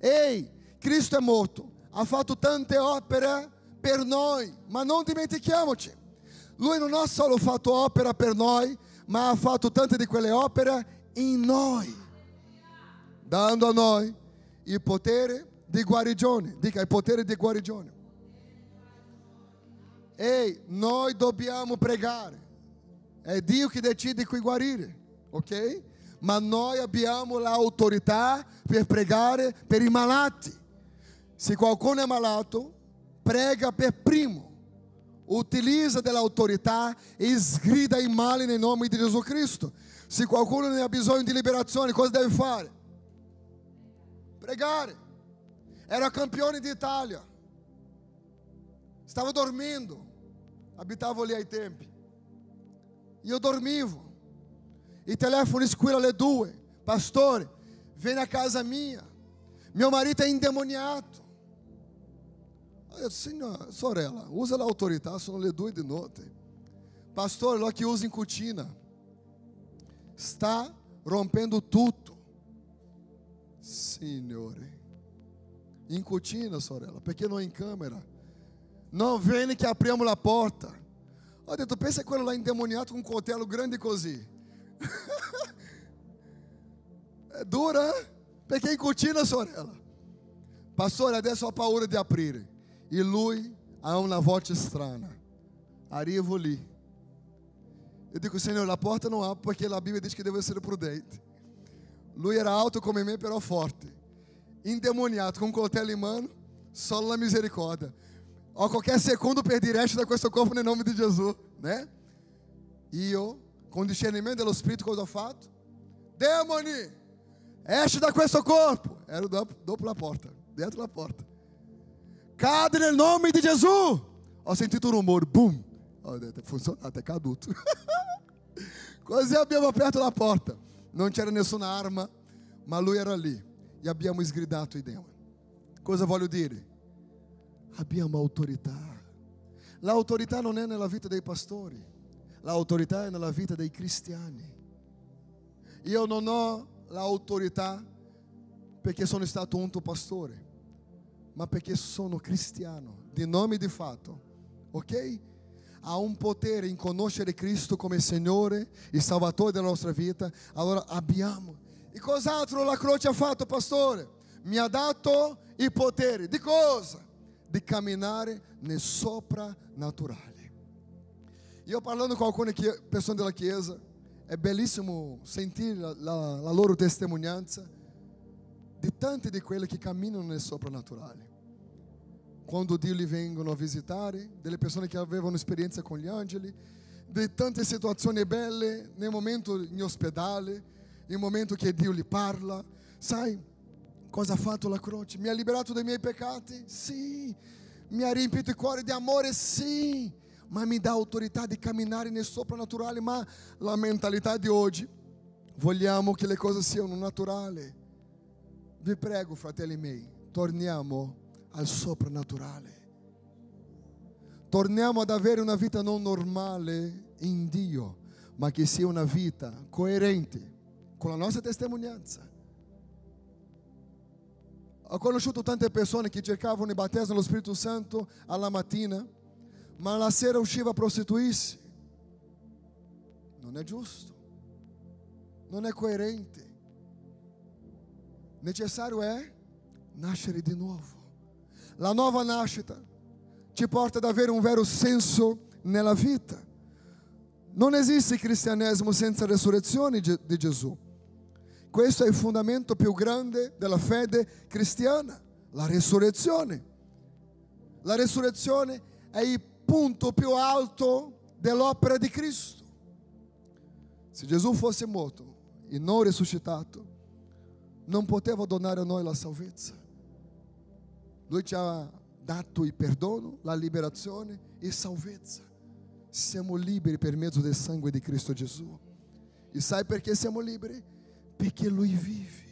Speaker 1: Ehi, Cristo è morto, ha fatto tante opere per noi, ma non dimentichiamoci, Lui non ha solo fatto opera per noi, ma ha fatto tante di quelle opere in noi, dando a noi il potere di guarigione. Dica il potere di guarigione. Ehi, noi dobbiamo pregare. È Dio che decide qui guarire, ok? Ma noi abbiamo l'autorità per pregare per i malati. Se qualcuno è malato, prega per primo. Utilizza dell'autorità e sgrida i mali nel nome di Gesù Cristo. Se qualcuno ne ha bisogno di liberazione, cosa deve fare? Pregare. Era campione d'Italia. Stava dormindo. Abitava ali ai tempi. Io dormivo. Il telefono squilla alle due. Pastore, vem na casa minha. Meu marido é endemoniado. Eu disse, Senhor, sorella, usa a autorità, sono le due di notte. Pastor, lo que usa em cutina. Está rompendo tudo. Signore. In cucina, sorella, perché non in camera. Não vem que apriamo la porta. Olha, tu pensa quello lá endemoniado com um cotelo grande così. é dura, eh? perché in cucina, sorella. Pastore, adesso ho paura di aprire. E lui ha una voce strana. Arrivo lì. Eu digo, Senhor, a porta não abre porque a Bíblia diz que deve ser prudente. Lui era alto come me, però forte. Endemoniado, com um cotelo em mano, só na misericórdia. A qualquer segundo perdireste da questo corpo no nome de Jesus, né? Io, com discernimento dello Spirito, cosa ho fatto? Demoni, esce da questo corpo. Era dopo, la porta, dentro la porta. Cade nel nome di Gesù. Ho sentito un rumore, boom. Ho detto, è caduto. Così abbiamo aperto la porta. Non c'era nessuna arma, ma lui era lì. E abbiamo sgridato i demoni. Cosa voglio dire? Abbiamo autorità. L'autorità non è nella vita dei pastori, l'autorità è nella vita dei cristiani. Io non ho l'autorità perché sono stato unto pastore, ma perché sono cristiano, di nome e di fatto, ok? Há un potere in conoscere Cristo come Signore e Salvatore della nostra vita, allora abbiamo. E cos'altro la croce ha fatto, pastore? Mi ha dato il potere di cosa? Di camminare nel soprannaturale. Io parlando con alcune persone della Chiesa, è bellissimo sentire la, la, la loro testimonianza di tante di quelle che camminano nel soprannaturale. Quando Dio li vengono a visitare, delle persone che avevano esperienza con gli angeli, di tante situazioni belle nel momento in ospedale, nel momento che Dio li parla. Sai cosa ha fatto la croce? Mi ha liberato dai miei peccati? Sì. Mi ha riempito il cuore di amore? Sì. Ma mi dà autorità di camminare nel soprannaturale. Ma la mentalità di oggi, vogliamo che le cose siano naturali. Vi prego, fratelli miei, torniamo al soprannaturale. Torniamo ad avere una vita non normale in Dio, ma che sia una vita coerente con la nostra testimonianza. Ho conosciuto tante persone che cercavano il battesimo dello Spirito Santo alla mattina, ma alla sera usciva a prostituirsi. Non è giusto, non è coerente. Necessario è nascere di nuovo. La nuova nascita ti porta ad avere un vero senso nella vita. Non esiste cristianesimo senza resurrezione di Gesù. Questo è il fondamento più grande della fede cristiana, la resurrezione. La resurrezione è il punto più alto dell'opera di Cristo. Se Gesù fosse morto e non risuscitato, non poteva donare a noi la salvezza. Lui ci ha dato il perdono, la liberazione e salvezza. Siamo liberi per mezzo del sangue di Cristo Gesù. E sai perché siamo liberi? Perché Lui vive.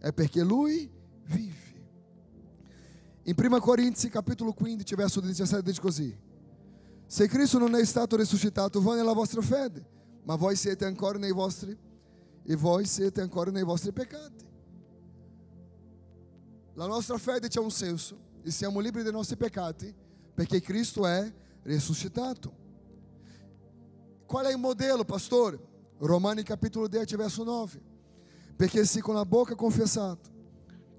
Speaker 1: É porque Lui vive. In 1 Corinzi capitolo 15, verso 17 dice così: Se Cristo non è stato risuscitato, va nella vostra fede, ma voi siete ancora nei vostri e voi siete ancora nei vostri peccati. La nostra fede c'è un senso e siamo liberi dai nostri peccati perché Cristo è risuscitato. Qual è il modello, pastore? Romani capitolo 10, verso 9. Perché se con la bocca confessato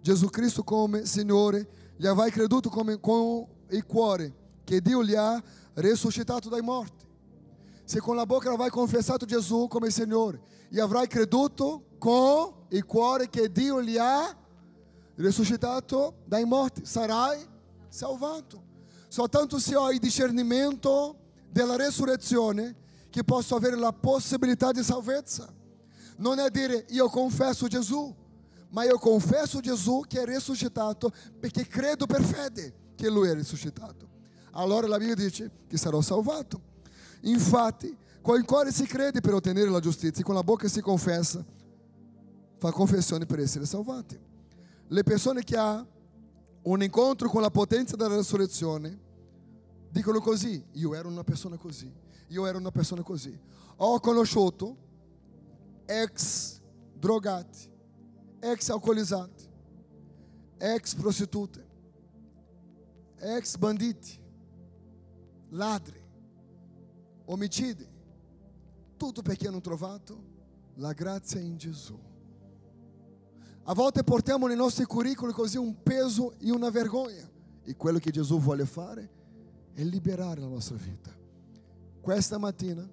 Speaker 1: Gesù Cristo come Signore, gli avrai creduto come, con il cuore che Dio gli ha risuscitato dai morti. Se con la bocca avrai confessato Gesù come Signore, gli avrai creduto con il cuore che Dio gli ha risuscitato dai morti, sarai salvato. Soltanto se il discernimento della resurrezione che posso avere la possibilità di salvezza. Non è dire io confesso Gesù, ma io confesso Gesù che è risuscitato perché credo per fede che lui è risuscitato. Allora la Bibbia dice che sarò salvato. Infatti, con il cuore si crede per ottenere la giustizia, con la bocca si confessa, fa confessione per essere salvati. Le persone che hanno un incontro con la potenza della resurrezione dicono così: Io ero una persona così, io ero una persona così. Ho conosciuto ex drogati, ex alcolizzati, ex prostitute, ex banditi, ladri, omicidi. Tutto perché hanno trovato la grazia in Gesù. A volte portiamo nei nostri currículos così un peso e una vergogna. E quello che Gesù vuole fare è liberare la nostra vita. Questa mattina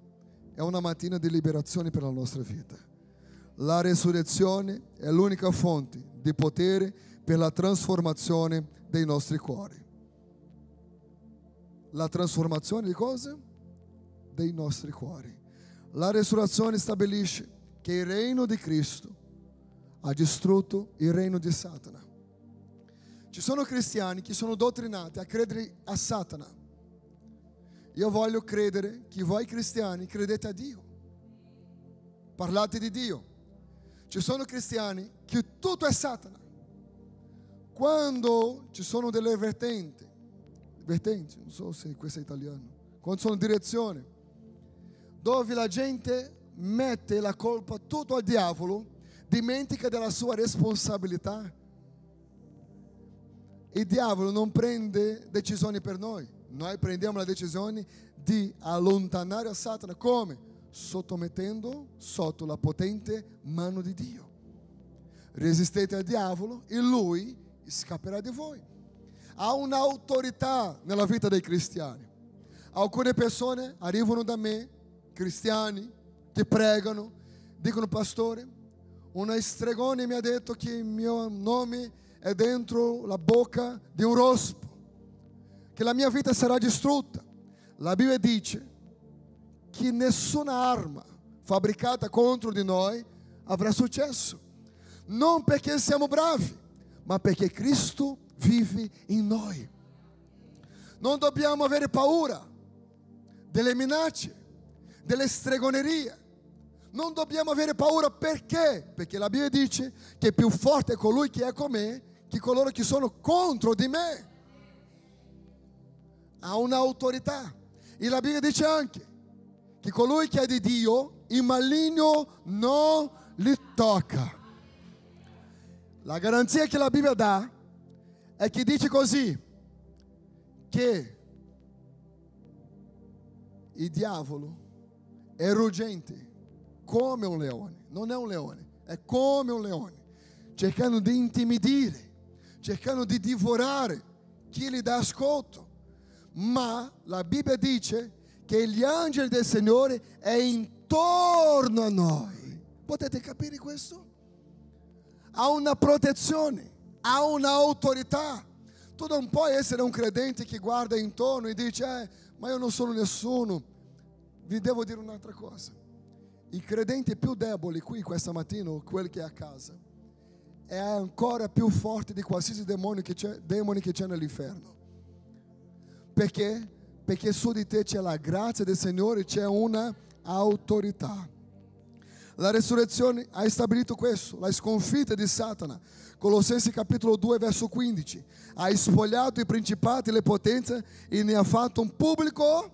Speaker 1: è una mattina di liberazione per la nostra vita. La resurrezione è l'unica fonte di potere per la trasformazione dei nostri cuori. La trasformazione di cosa? Dei nostri cuori. La resurrezione stabilisce che il regno di Cristo ha distrutto il regno di Satana. Ci sono cristiani che sono dottrinati a credere a Satana. Io voglio credere che voi cristiani credete a Dio. Parlate di Dio. Ci sono cristiani che tutto è Satana. Quando ci sono delle vertenti, vertenti, non so se questo è italiano, quando sono direzioni, dove la gente mette la colpa tutto al diavolo, dimentica della sua responsabilità. Il diavolo non prende decisioni per noi, noi prendiamo la decisione di allontanare Satana come? Sottomettendo sotto la potente mano di Dio. Resistete al diavolo e lui scapperà di voi. Há un'autorità nella vita dei cristiani. Alcune persone arrivano da me, cristiani, che pregano, dicono pastore, una stregone mi ha detto che il mio nome è dentro la bocca di un rospo, che la mia vita sarà distrutta. La Bibbia dice che nessuna arma fabbricata contro di noi avrà successo. Non perché siamo bravi, ma perché Cristo vive in noi. Non dobbiamo avere paura delle minacce, delle stregonerie. Non dobbiamo avere paura perché? Perché la Bibbia dice che più forte è colui che è con me che coloro che sono contro di me. Ha un'autorità. E la Bibbia dice anche che colui che è di Dio, il maligno non li tocca. La garanzia che la Bibbia dà è che dice così, che il diavolo è ruggente come un leone, non è un leone, è come un leone, cercando di intimidire, cercando di divorare chi gli dà ascolto. Ma la Bibbia dice che gli angeli del Signore è intorno a noi. Potete capire questo? Ha una protezione, ha un'autorità. Tu non puoi essere un credente che guarda intorno e dice, eh, ma io non sono nessuno. Vi devo dire un'altra cosa. Il credente più debole qui questa mattina, o quello che è a casa, è ancora più forte di qualsiasi demonio che c'è, demone che c'è nell'inferno. Perché? Perché su di te c'è la grazia del Signore, c'è una autorità. La resurrezione ha stabilito questo, la sconfitta di Satana. Colossensi capitolo 2 verso 15. Ha spogliato i principati e le potenze e ne ha fatto un pubblico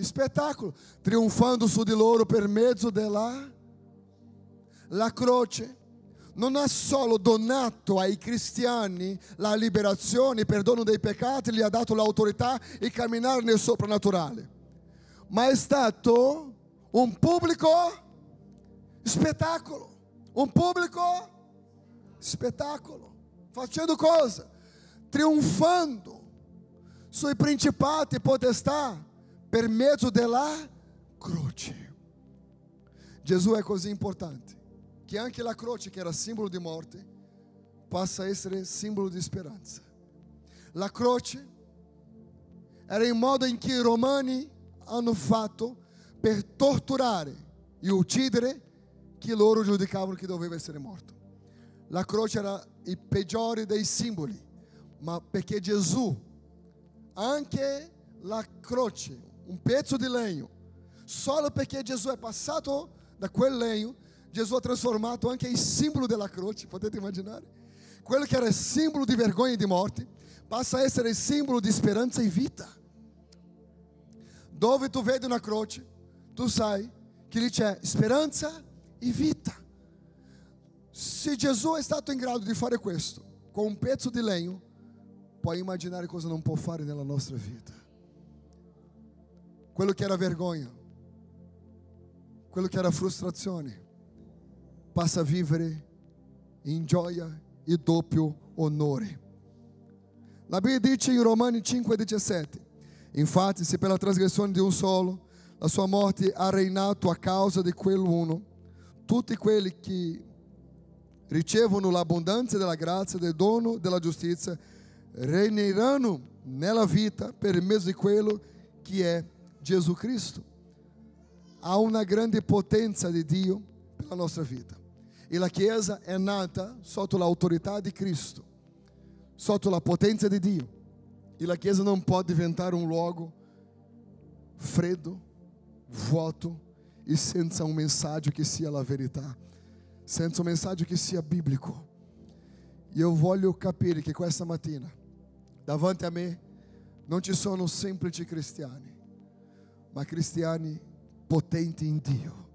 Speaker 1: spettacolo, trionfando su di loro per mezzo della la croce. Non ha solo donato ai cristiani la liberazione, il perdono dei peccati, gli ha dato l'autorità di camminare nel soprannaturale, ma è stato un pubblico spettacolo, un pubblico spettacolo, facendo cosa? Trionfando sui principati e potestà per mezzo della croce. Gesù è così importante che anche la croce, che era simbolo di morte, passa a essere simbolo di speranza. La croce era il modo in cui i romani hanno fatto per torturare e uccidere chi loro giudicavano che doveva essere morto. La croce era il peggiore dei simboli, ma perché Gesù, anche la croce, un pezzo di legno, solo perché Gesù è passato da quel legno, Gesù ha trasformato anche il simbolo della croce, potete immaginare? Quello che era simbolo di vergogna e di morte, passa a essere simbolo di speranza e vita. Dove tu vedi una croce, tu sai che lì c'è speranza e vita. Se Gesù è stato in grado di fare questo con un pezzo di legno, puoi immaginare cosa non può fare nella nostra vita. Quello che era vergogna, quello che era frustrazione, passa a vivere in gioia e doppio onore. La Bibbia dice in Romani 5,17: Infatti, se per la trasgressione di un solo la sua morte ha reinato a causa di quell'uno, tutti quelli che ricevono l'abbondanza della grazia, del dono della giustizia, regneranno nella vita per mezzo di quello che è Gesù Cristo. Há una grande potenza di Dio per la nostra vita. E la Chiesa è nata sotto l'autorità di Cristo, sotto la potenza di Dio. E la Chiesa non può diventare un luogo freddo, vuoto e senza un messaggio che sia la verità, senza un messaggio che sia biblico. Eu voglio capire che questa mattina, davanti a me, non ci sono semplici cristiani, ma cristiani potenti in Dio.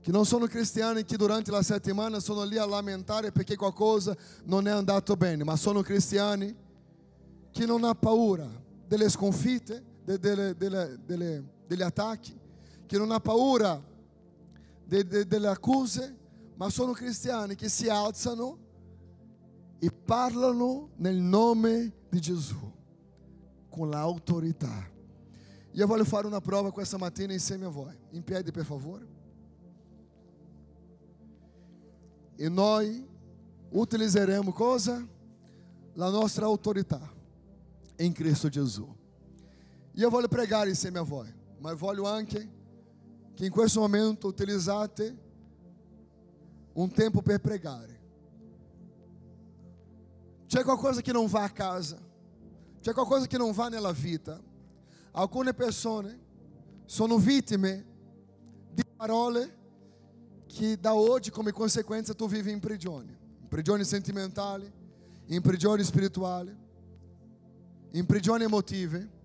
Speaker 1: Che non sono cristiani che durante la settimana sono lì a lamentare perché qualcosa non è andato bene, ma sono cristiani che non hanno paura delle sconfitte, de- delle- delle- delle- degli attacchi, che non hanno paura de- de- delle accuse, ma sono cristiani che si alzano e parlano nel nome di Gesù, con l'autorità. Io voglio fare una prova questa mattina insieme a voi. In piedi, per favore. E noi utilizzeremo cosa? La nostra autorità in Cristo Gesù. Io voglio pregare insieme a voi, ma voglio anche che in questo momento utilizzate un tempo per pregare. C'è qualcosa che non va a casa, c'è qualcosa che non va nella vita. Alcune persone sono vittime di parole che da oggi come conseguenza tu vivi in prigione, in prigioni sentimentali, in prigioni spirituali, in prigioni emotive.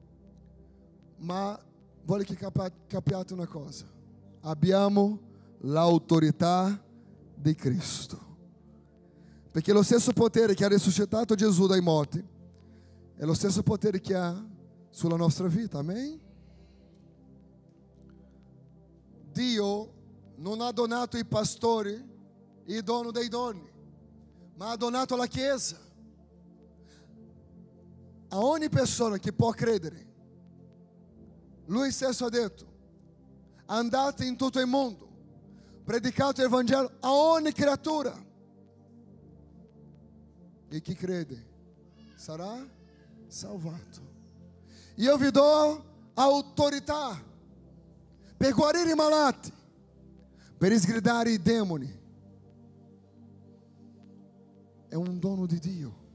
Speaker 1: Ma voglio capa- capiate una cosa. Abbiamo l'autorità di Cristo. Perché lo stesso potere che ha risuscitato Gesù dai morti è lo stesso potere che ha sulla nostra vita, amém? Dio non ha donato i pastori il dono dei doni, ma ha donato la Chiesa. A ogni persona che può credere, Lui stesso ha detto, andate in tutto il mondo, predicate il Vangelo a ogni creatura. E chi crede sarà salvato. Io vi do autorità per guarire i malati, per sgridare i demoni. È un dono di Dio.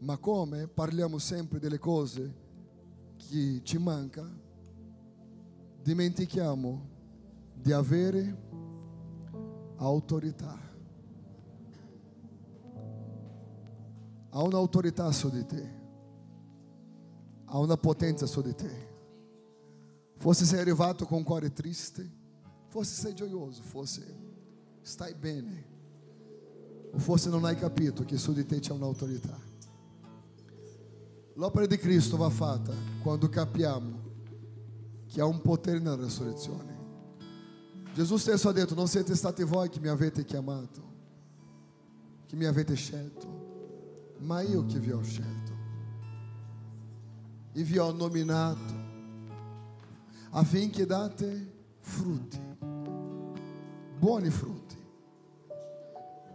Speaker 1: Ma come parliamo sempre delle cose che ci manca, dimentichiamo di avere autorità. Há un'autorità su di te. Há una potenza su di te. Fosse sei arrivato con cuore triste, fosse sei gioioso, fosse stai bene, o fosse non hai capito che su di te c'è un'autorità. L'opera di Cristo va fatta quando capiamo che há un potere nella resurrezione. Gesù stesso ha detto: Non siete stati voi che mi avete chiamato, che mi avete scelto, ma io che vi ho scelto e vi ho nominato affinché date frutti, buoni frutti,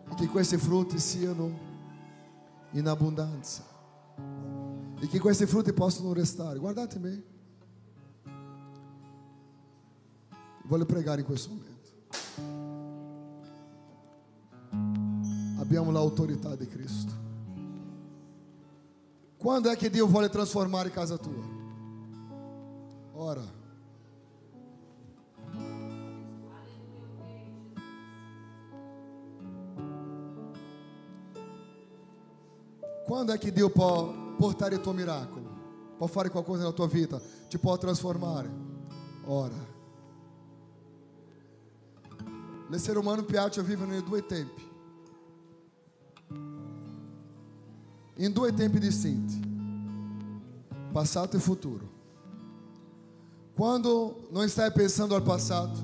Speaker 1: e che questi frutti siano in abbondanza e che questi frutti possano restare. Guardate me. Voglio pregare in questo momento. Abbiamo l'autorità di Cristo. Quando é que Deus vuole trasformare casa tua? Ora. Quando é que Deus può portare il tuo miracolo? Può fare qualcosa nella tua vita? Ti può trasformare? Ora. L'essere umano piace vivere nei due tempi. em dois tempos distintos: passado e futuro. Quando não está pensando ao passado,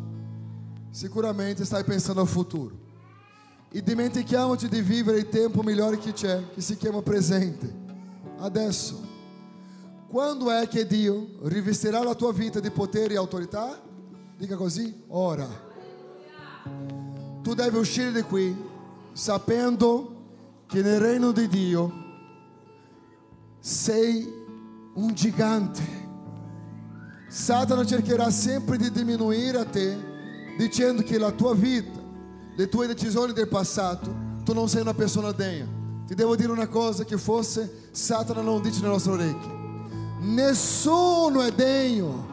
Speaker 1: sicuramente está pensando ao futuro. E dimentichiamoci di vivere il tempo migliore che c'è, che si chiama presente. Adesso. Quando é que Dio rivestirà la tua vita di potere e autorità? Dica così, ora. Tu devi uscire di qui sapendo che nel regno di Dio sei um gigante. Satana cercherà sempre di diminuire a te, dicendo que a tua vida, le tue decisioni del passato, tu non sei una persona degna. Ti devo dire una cosa che forse Satana non dice nelle nostre orecchie. Nessuno è degno.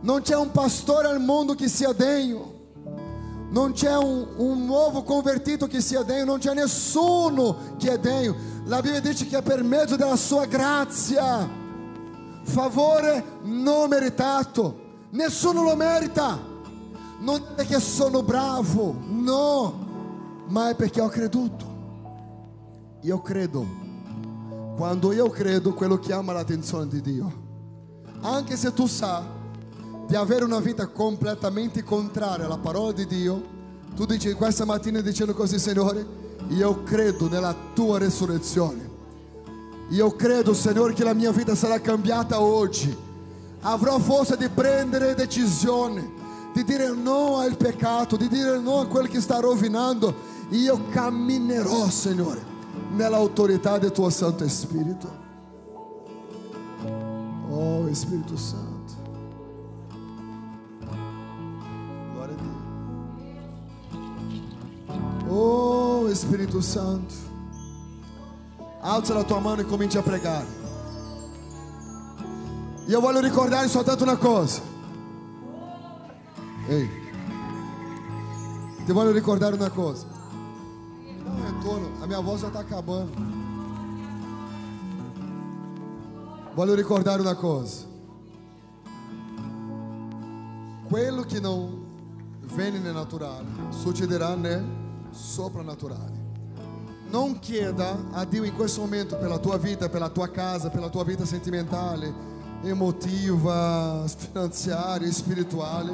Speaker 1: Non c'è un pastore al mondo che sia degno. Non c'è un, un nuovo convertito che sia degno. Non c'è nessuno che è degno. La Bibbia dice che è per mezzo della sua grazia, favore non meritato, nessuno lo merita. Non è che sono bravo, no, ma è perché ho creduto. Io credo. Quando io credo, quello chiama l'attenzione di Dio. Anche se tu sai di avere una vita completamente contraria alla parola di Dio, tu dici questa mattina dicendo così, Signore, io credo nella tua resurrezione. Io credo, Signore, che la mia vita sarà cambiata oggi. Avrò forza di prendere decisione, di dire no al peccato, di dire no a quello che sta rovinando. Io camminerò, Signore, nell'autorità del tuo Santo Spirito. Oh, Spirito Santo. Oh, Espírito Santo. Alza la tua mano e cominci a pregare. E eu voglio ricordare soltanto una cosa. Ehi, ti voglio ricordare una cosa. Mi dá um retorno, a minha voz já está acabando. Voglio ricordare una cosa. Quello che non viene nel naturale succederà nel soprannaturale. Non chieda a Dio in questo momento per la tua vita, per la tua casa, per la tua vita sentimentale, emotiva, finanziaria, spirituale,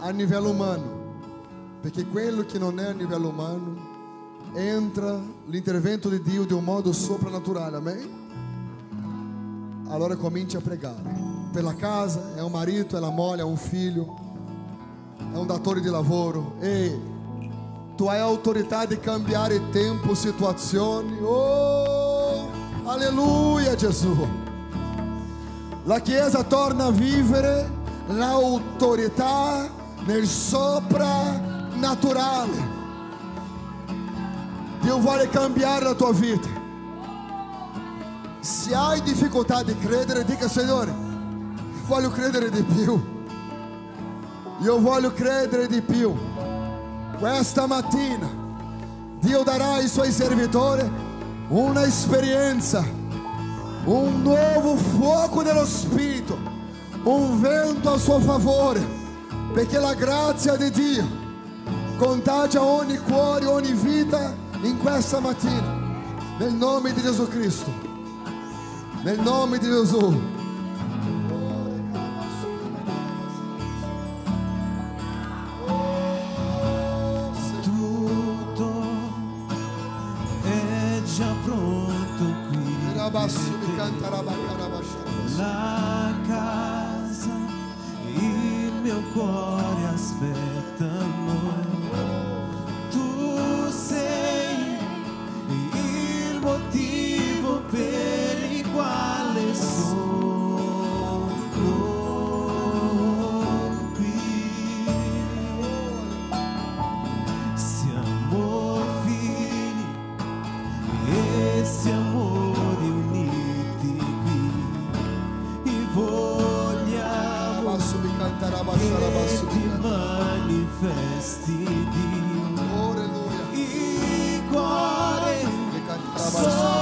Speaker 1: a livello umano. Perché quello che non è a livello umano entra l'intervento di Dio di un modo soprannaturale, amen? Allora cominci a pregare. Per la casa, è un marito, è la moglie, è un figlio, è un datore di lavoro. Ehi, tu hai autorità di cambiare tempo, situazioni. Oh, alleluia Gesù. La Chiesa torna a vivere l'autorità nel soprannaturale. Dio vuole cambiare la tua vita. Se hai difficoltà di credere, dica Signore, voglio credere di più. Io voglio credere di più. Questa mattina Dio darà ai suoi servitori una esperienza, un nuovo fuoco dello Spirito, un vento a suo favore, perché la grazia di Dio contagia ogni cuore, ogni vita in questa mattina. Nel nome di Gesù Cristo. Nel nome di Gesù. Barabara.